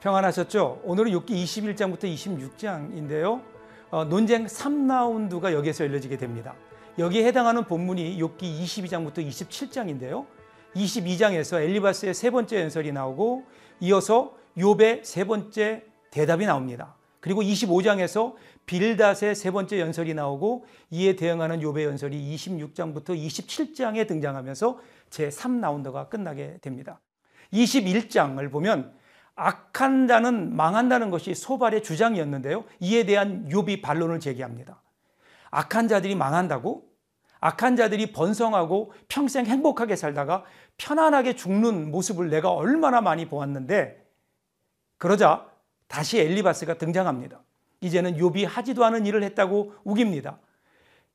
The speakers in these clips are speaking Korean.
평안하셨죠? 오늘은 욥기 21장부터 26장인데요. 어, 논쟁 3라운드가 여기에서 열려지게 됩니다. 여기에 해당하는 본문이 욥기 22장부터 27장인데요. 22장에서 엘리바스의 세 번째 연설이 나오고 이어서 욥의 세 번째 대답이 나옵니다. 그리고 25장에서 빌닷의 세 번째 연설이 나오고 이에 대응하는 욥의 연설이 26장부터 27장에 등장하면서 제 3라운드가 끝나게 됩니다. 21장을 보면 악한 자는 망한다는 것이 소발의 주장이었는데요. 이에 대한 욥이 반론을 제기합니다. 악한 자들이 망한다고? 악한 자들이 번성하고 평생 행복하게 살다가 편안하게 죽는 모습을 내가 얼마나 많이 보았는데 그러자 다시 엘리바스가 등장합니다. 이제는 욥이 하지도 않은 일을 했다고 우깁니다.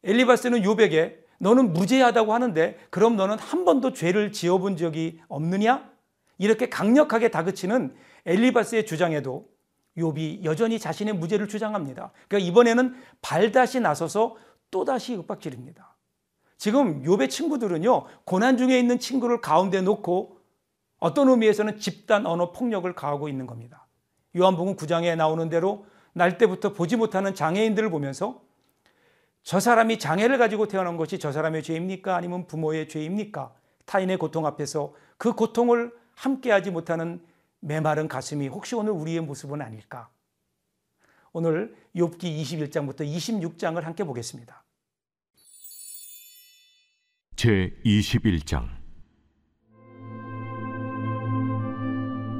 엘리바스는 욥에게 너는 무죄하다고 하는데 그럼 너는 한 번도 죄를 지어본 적이 없느냐? 이렇게 강력하게 다그치는 엘리바스의 주장에도 욥이 여전히 자신의 무죄를 주장합니다. 그러니까 이번에는 발다시 나서서 또다시 윽박지릅니다. 지금 욥의 친구들은요. 고난 중에 있는 친구를 가운데 놓고 어떤 의미에서는 집단 언어 폭력을 가하고 있는 겁니다. 요한복음 9장에 나오는 대로 날 때부터 보지 못하는 장애인들을 보면서 저 사람이 장애를 가지고 태어난 것이 저 사람의 죄입니까? 아니면 부모의 죄입니까? 타인의 고통 앞에서 그 고통을 함께하지 못하는 메마른 가슴이 혹시 오늘 우리의 모습은 아닐까? 오늘 욥기 21장부터 26장을 함께 보겠습니다. 제 21장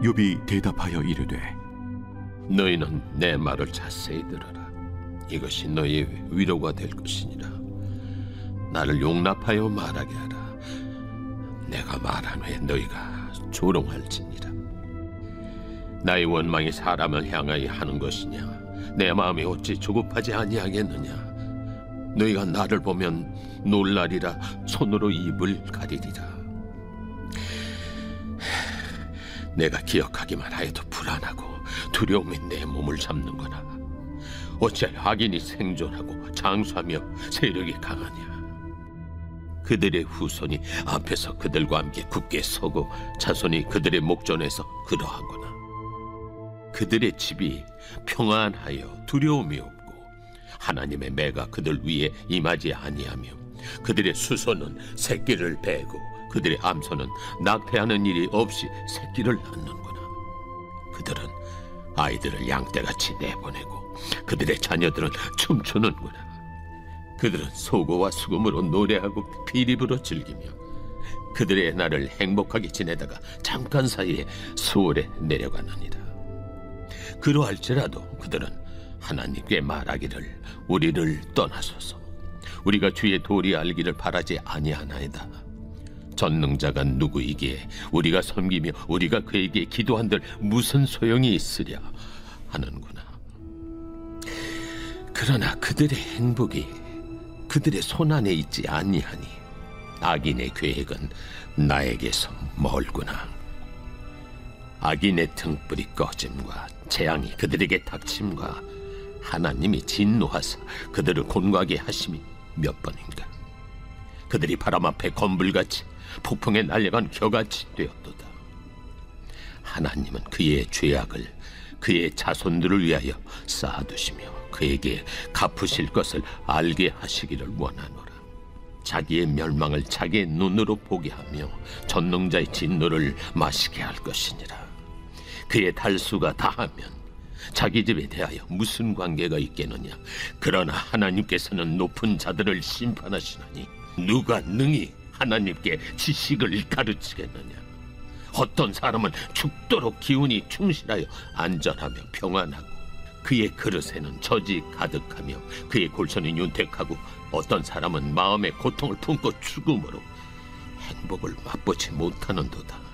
욥이 대답하여 이르되 너희는 내 말을 자세히 들어라. 이것이 너희 위로가 될 것이니라. 나를 용납하여 말하게 하라. 내가 말한 후에 너희가 조롱할지니라. 나의 원망이 사람을 향하여 하는 것이냐? 내 마음이 어찌 조급하지 아니하겠느냐? 너희가 나를 보면 놀라리라 손으로 입을 가리리라. 내가 기억하기만 하여도 불안하고 두려움이 내 몸을 잡는거나 어찌하여 악인이 생존하고 장수하며 세력이 강하냐 그들의 후손이 앞에서 그들과 함께 굳게 서고 자손이 그들의 목전에서 그러하거나 그들의 집이 평안하여 두려움이 없고 하나님의 매가 그들 위에 임하지 아니하며 그들의 수소는 새끼를 베고 그들의 암소는 낙태하는 일이 없이 새끼를 낳는구나 그들은 아이들을 양떼같이 내보내고 그들의 자녀들은 춤추는구나. 그들은 소고와 수금으로 노래하고 비립으로 즐기며 그들의 날을 행복하게 지내다가 잠깐 사이에 수월에 내려가느니라. 그러할지라도 그들은 하나님께 말하기를 우리를 떠나소서 우리가 주의 도리 알기를 바라지 아니하나이다. 전능자가 누구이기에 우리가 섬기며 우리가 그에게 기도한들 무슨 소용이 있으랴 하는구나. 그러나 그들의 행복이 그들의 손안에 있지 아니하니 악인의 계획은 나에게서 멀구나. 악인의 등불이 꺼짐과 재앙이 그들에게 닥침과 하나님이 진노하사 그들을 곤고하게 하심이 몇 번인가. 그들이 바람 앞에 건불같이 폭풍에 날려간 겨같이 되었도다. 하나님은 그의 죄악을 그의 자손들을 위하여 쌓아두시며 그에게 갚으실 것을 알게 하시기를 원하노라. 자기의 멸망을 자기의 눈으로 보게 하며 전능자의 진노를 마시게 할 것이니라. 그의 달수가 다하면 자기 집에 대하여 무슨 관계가 있겠느냐? 그러나 하나님께서는 높은 자들을 심판하시나니 누가 능히 하나님께 지식을 가르치겠느냐? 어떤 사람은 죽도록 기운이 충실하여 안전하며 평안하고 그의 그릇에는 젖이 가득하며 그의 골선이 윤택하고 어떤 사람은 마음의 고통을 품고 죽음으로 행복을 맛보지 못하는도다.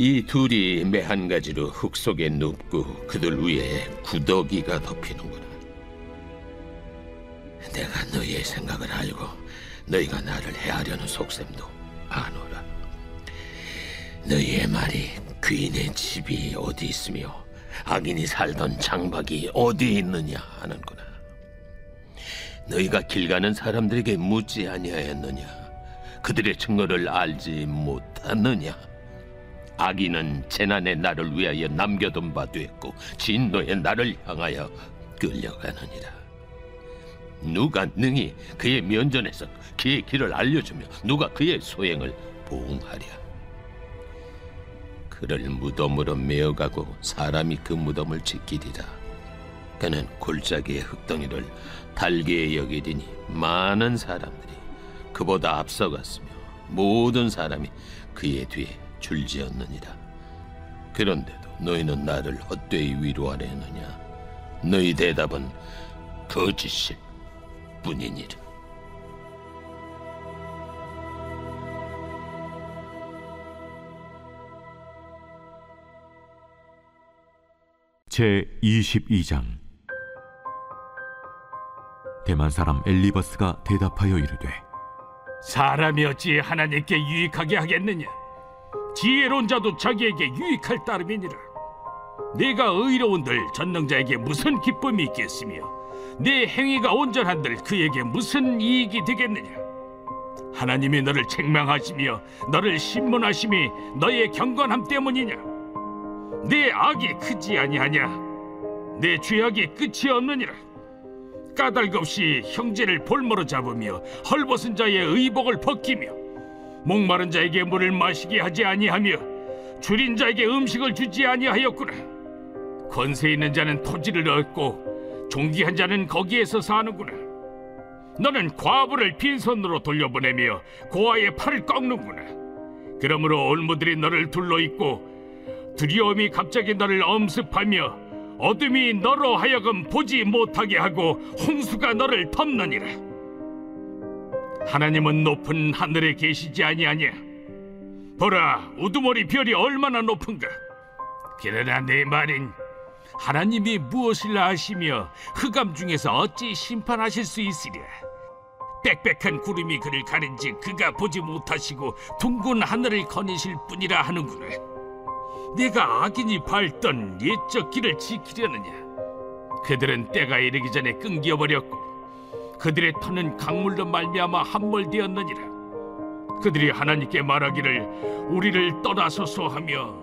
이 둘이 매한 가지로 흙 속에 눕고 그들 위에 구더기가 덮이는구나. 내가 너희의 생각을 알고 너희가 나를 해하려는 속셈도 아노라. 너희의 말이 귀인의 집이 어디 있으며 악인이 살던 장박이 어디 있느냐 하는구나. 너희가 길 가는 사람들에게 묻지 아니하였느냐? 그들의 증거를 알지 못하느냐? 악인은 재난의 날을 위하여 남겨둔 바 되었고 진노의 날을 향하여 끌려가느니라. 누가 능히 그의 면전에서 그의 길을 알려주며 누가 그의 소행을 보응하랴? 그를 무덤으로 메어가고 사람이 그 무덤을 지키리라. 그는 골짜기의 흙덩이를 달게 여기리니 많은 사람들이 그보다 앞서갔으며 모든 사람이 그의 뒤에 줄지었느니라. 그런데도 너희는 나를 헛되이 위로하려 느냐? 너희 대답은 거짓일 뿐이니라. 제 22장. 대만 사람 엘리버스가 대답하여 이르되 사람이 어찌 하나님께 유익하게 하겠느냐? 지혜로운 자도 자기에게 유익할 따름이니라. 내가 의로운들 전능자에게 무슨 기쁨이 있겠으며 내 행위가 온전한들 그에게 무슨 이익이 되겠느냐? 하나님이 너를 책망하시며 너를 신문하심이 너의 경건함 때문이냐? 내 악이 크지 아니하냐? 내 죄악이 끝이 없느니라. 까닭 없이 형제를 볼모로 잡으며 헐벗은 자의 의복을 벗기며 목마른 자에게 물을 마시게 하지 아니하며 줄인 자에게 음식을 주지 아니하였구나. 권세 있는 자는 토지를 얻고 종기한 자는 거기에서 사는구나. 너는 과부를 빈손으로 돌려보내며 고아의 팔을 꺾는구나. 그러므로 올무들이 너를 둘러있고 두려움이 갑자기 너를 엄습하며 어둠이 너로 하여금 보지 못하게 하고 홍수가 너를 덮느니라. 하나님은 높은 하늘에 계시지 아니하냐? 보라, 우두머리 별이 얼마나 높은가? 그러나 내 말인 하나님이 무엇을 아시며 흑암 중에서 어찌 심판하실 수 있으랴? 빽빽한 구름이 그를 가린지 그가 보지 못하시고 둥근 하늘을 거니실 뿐이라 하는구나. 네가 악인이 밟던 옛적 길을 지키려느냐? 그들은 때가 이르기 전에 끊겨버렸고 그들의 터는 강물로 말미암아 함몰되었느니라. 그들이 하나님께 말하기를 우리를 떠나소서 하며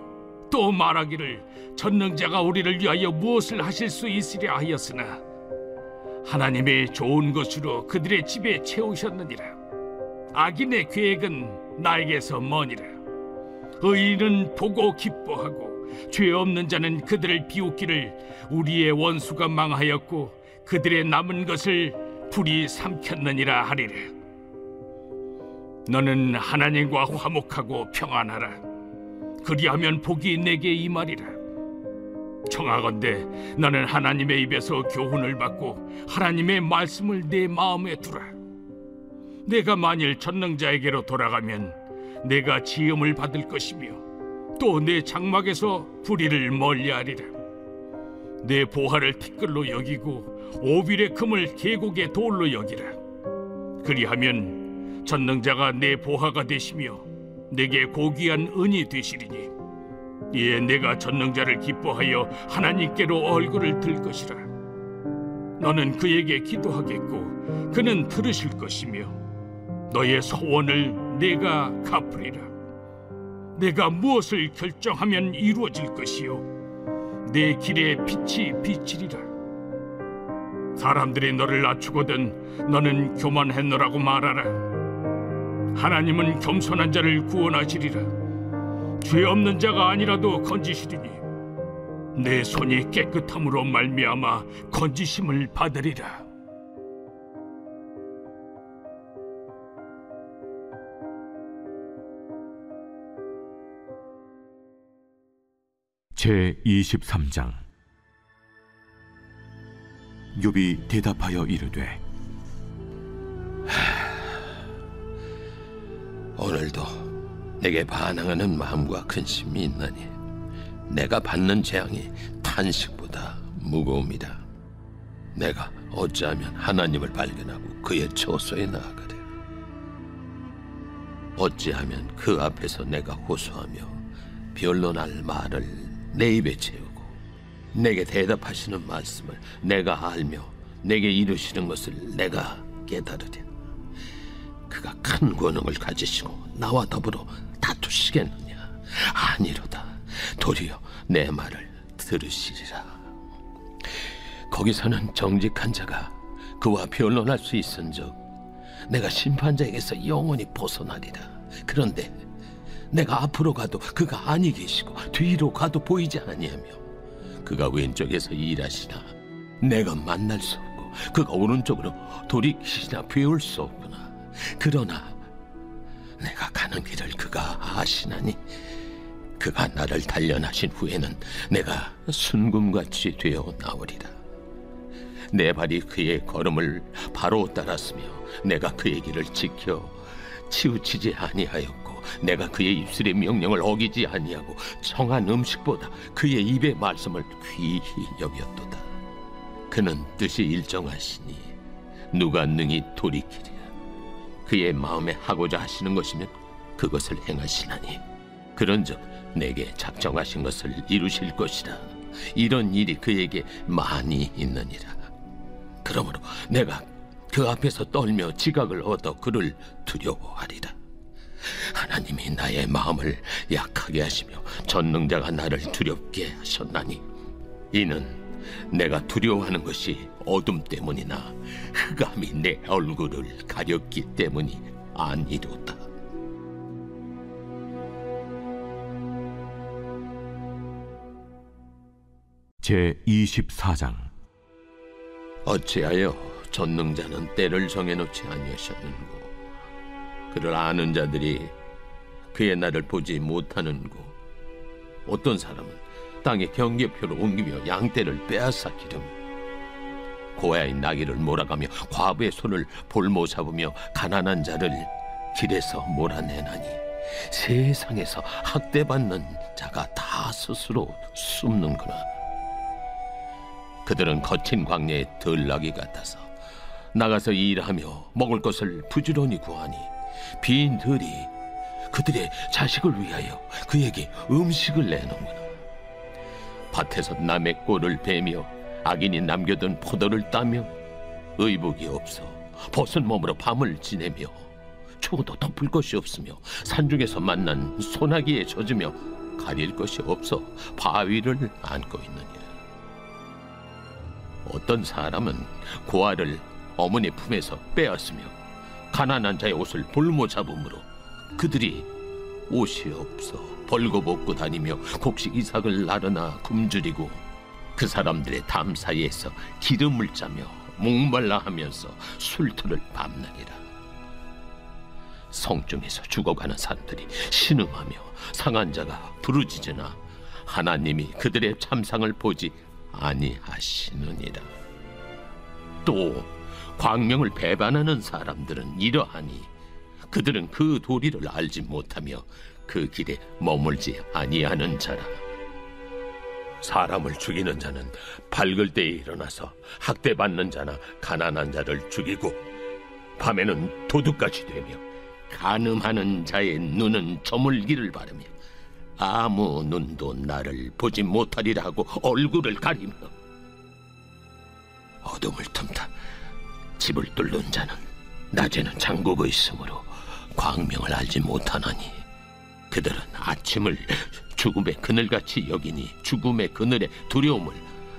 또 말하기를 전능자가 우리를 위하여 무엇을 하실 수 있으랴 하였으나 하나님의 좋은 것으로 그들의 집에 채우셨느니라. 악인의 계획은 나에게서 머니라. 의인은 보고 기뻐하고 죄 없는 자는 그들을 비웃기를 우리의 원수가 망하였고 그들의 남은 것을 불이 삼켰느니라 하리라. 너는 하나님과 화목하고 평안하라. 그리하면 복이 내게 임하리라. 청하건대 너는 하나님의 입에서 교훈을 받고 하나님의 말씀을 내 마음에 두라. 내가 만일 전능자에게로 돌아가면 내가 지음을 받을 것이며 또 내 장막에서 불의를 멀리하리라 내 보화를 티끌로 여기고 오빌의 금을 계곡의 돌로 여기라. 그리하면 전능자가 내 보화가 되시며 내게 고귀한 은이 되시리니 이에 내가 전능자를 기뻐하여 하나님께로 얼굴을 들 것이라. 너는 그에게 기도하겠고 그는 들으실 것이며 너의 소원을 내가 갚으리라. 내가 무엇을 결정하면 이루어질 것이요 내 길에 빛이 비치리라. 사람들이 너를 낮추거든 너는 교만했노라고 말하라. 하나님은 겸손한 자를 구원하시리라. 죄 없는 자가 아니라도 건지시리니 내 손이 깨끗함으로 말미암아 건지심을 받으리라. 제 23장 욥이 대답하여 이르되 오늘도 내게 반항하는 마음과 근심이 있나니 내가 받는 재앙이 탄식보다 무거움이다. 내가 어찌하면 하나님을 발견하고 그의 처소에 나아가래. 어찌하면 그 앞에서 내가 호소하며 변론할 말을 내 입에 채우고 내게 대답하시는 말씀을 내가 알며 내게 이루시는 것을 내가 깨달으랴. 그가 큰 권능을 가지시고 나와 더불어 다투시겠느냐 아니로다. 도리어 내 말을 들으시리라. 거기서는 정직한 자가 그와 변론할 수 있은즉 내가 심판자에게서 영원히 벗어나리라. 그런데 내가 앞으로 가도 그가 아니 계시고 뒤로 가도 보이지 아니하며 그가 왼쪽에서 일하시나 내가 만날 수 없고 그가 오른쪽으로 돌이키시나 배울 수 없구나. 그러나 내가 가는 길을 그가 아시나니 그가 나를 단련하신 후에는 내가 순금같이 되어 나오리라. 내 발이 그의 걸음을 바로 따랐으며 내가 그의 길을 지켜 치우치지 아니하였고 내가 그의 입술의 명령을 어기지 아니하고 청한 음식보다 그의 입의 말씀을 귀히 여겼도다. 그는 뜻이 일정하시니 누가 능히 돌이키랴. 그의 마음에 하고자 하시는 것이면 그것을 행하시나니 그런즉 내게 작정하신 것을 이루실 것이라 이런 일이 그에게 많이 있느니라 그러므로 내가 그 앞에서 떨며 지각을 얻어 그를 두려워하리라 하나님이 나의 마음을 약하게 하시며 전능자가 나를 두렵게 하셨나니 이는 내가 두려워하는 것이 어둠 때문이나 흑암이 내 얼굴을 가렸기 때문이 아니로다. 제 24장 어찌하여 전능자는 때를 정해놓지 아니하셨는고 그를 아는 자들이 그의 날을 보지 못하는고. 어떤 사람은 땅에 경계표를 옮기며 양떼를 빼앗아 기르며 고아의 나귀를 몰아가며 과부의 손을 볼모 잡으며 가난한 자를 길에서 몰아내나니 세상에서 학대받는 자가 다 스스로 숨는구나. 그들은 거친 광야의 들나귀 같아서 나가서 일하며 먹을 것을 부지런히 구하니 빈 들이 그들의 자식을 위하여 그에게 음식을 내놓는구나 밭에서 남의 꼴을 베며 악인이 남겨둔 포도를 따며 의복이 없어 벗은 몸으로 밤을 지내며 추워도 덮을 것이 없으며 산중에서 만난 소나기에 젖으며 가릴 것이 없어 바위를 안고 있느니라. 어떤 사람은 고아를 어머니 품에서 빼앗으며 가난한 자의 옷을 볼모 잡음으로 그들이 옷이 없어 벌거벗고 다니며 곡식 이삭을 나르나 굶주리고 그 사람들의 담 사이에서 기름을 짜며 목말라 하면서 술틀을 밟느니라. 성중에서 죽어가는 사람들이 신음하며 상한 자가 부르짖으나 하나님이 그들의 참상을 보지 아니하시느니라. 또 광명을 배반하는 사람들은 이러하니 그들은 그 도리를 알지 못하며 그 길에 머물지 아니하는 자라. 사람을 죽이는 자는 밝을 때에 일어나서 학대받는 자나 가난한 자를 죽이고 밤에는 도둑같이 되며 간음하는 자의 눈은 저물기를 바르며 아무 눈도 나를 보지 못하리라 하고 얼굴을 가리며 집을 뚫는 자는 낮에는 잠그고 있으므로 광명을 알지 못하나니 그들은 아침을 죽음의 그늘같이 여기니 죽음의 그늘의 두려움을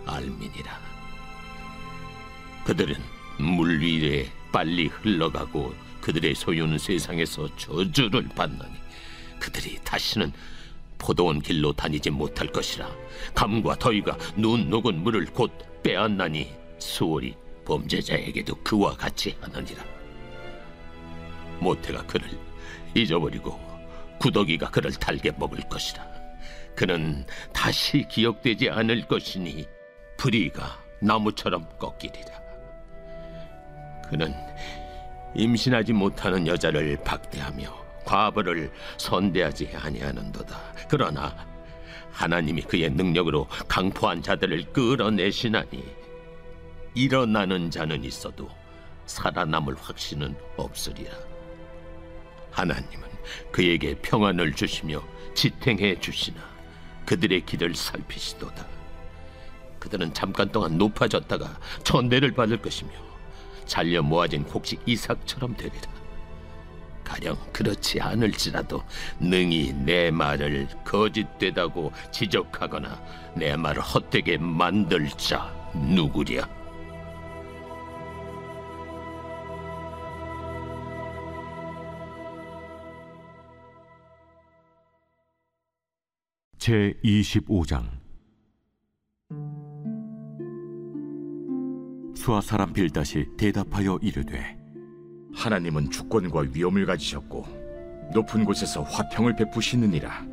알미니라. 그들은 물 위에 빨리 흘러가고 그들의 소유는 세상에서 저주를 받나니 그들이 다시는 포도원 길로 다니지 못할 것이라. 감과 더위가 눈 녹은 물을 곧 빼앗나니 수월이 범죄자에게도 그와 같이 하느니라. 모태가 그를 잊어버리고 구더기가 그를 달게 먹을 것이라. 그는 다시 기억되지 않을 것이니 불의가 나무처럼 꺾이리라. 그는 임신하지 못하는 여자를 박대하며 과부를 선대하지 아니하는도다. 그러나 하나님이 그의 능력으로 강포한 자들을 끌어내시나니 일어나는 자는 있어도 살아남을 확신은 없으리라. 하나님은 그에게 평안을 주시며 지탱해 주시나 그들의 길을 살피시도다. 그들은 잠깐 동안 높아졌다가 천대를 받을 것이며 잘려 모아진 곡식 이삭처럼 되리라. 가령 그렇지 않을지라도 능히 내 말을 거짓되다고 지적하거나 내 말을 헛되게 만들 자 누구랴? 제 25장 수아 사람 빌닷이 대답하여 이르되 하나님은 주권과 위엄을 가지셨고 높은 곳에서 화평을 베푸시느니라.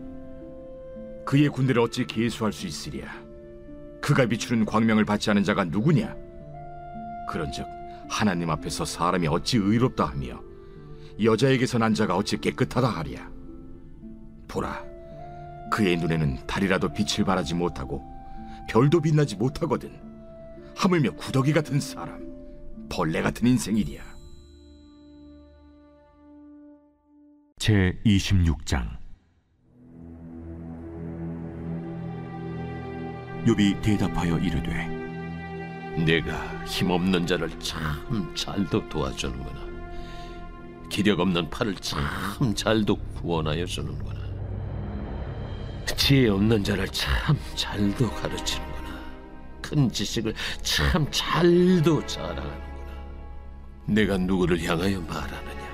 그의 군대를 어찌 계수할 수 있으랴? 그가 비추는 광명을 받지 않은 자가 누구냐? 그런즉 하나님 앞에서 사람이 어찌 의롭다 하며 여자에게서 난 자가 어찌 깨끗하다 하랴? 보라, 그의 눈에는 달이라도 빛을 발하지 못하고 별도 빛나지 못하거든. 하물며 구더기 같은 사람, 벌레 같은 인생이랴. 제 26장 욥이 대답하여 이르되 내가 힘없는 자를 참 잘도 도와주는구나. 기력 없는 팔을 참 잘도 구원하여 주는구나. 지혜 없는 자를 참 잘도 가르치는구나. 큰 지식을 참 잘도 자랑하는구나. 내가 누구를 향하여 말하느냐?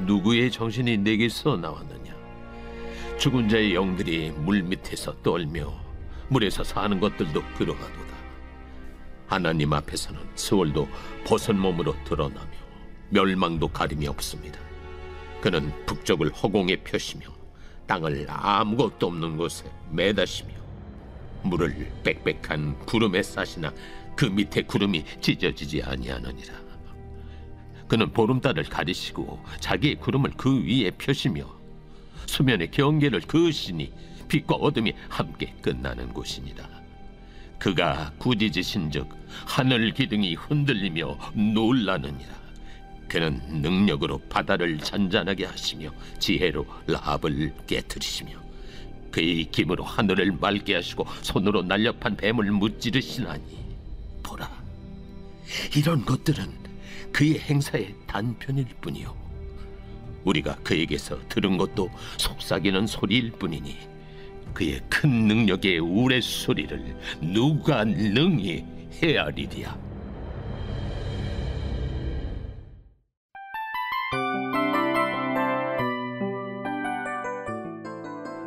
누구의 정신이 내게서 나왔느냐? 죽은 자의 영들이 물 밑에서 떨며 물에서 사는 것들도 그러하도다. 하나님 앞에서는 스월도 벗은 몸으로 드러나며 멸망도 가림이 없습니다. 그는 북쪽을 허공에 펴시며 땅을 아무것도 없는 곳에 매다시며 물을 빽빽한 구름에 싸시나 그 밑에 구름이 찢어지지 아니하느니라. 그는 보름달을 가리시고 자기의 구름을 그 위에 펴시며 수면의 경계를 그으시니 빛과 어둠이 함께 끝나는 곳이니라. 그가 꾸짖으신즉 하늘 기둥이 흔들리며 놀라느니라. 그는 능력으로 바다를 잔잔하게 하시며 지혜로 라합을 깨뜨리시며 그의 김으로 하늘을 맑게 하시고 손으로 날렵한 뱀을 무찌르시나니 보라 이런 것들은 그의 행사의 단편일 뿐이요 우리가 그에게서 들은 것도 속삭이는 소리일 뿐이니 그의 큰 능력의 우레소리를 누가 능히 헤아리랴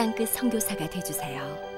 땅끝 선교사가 되주세요.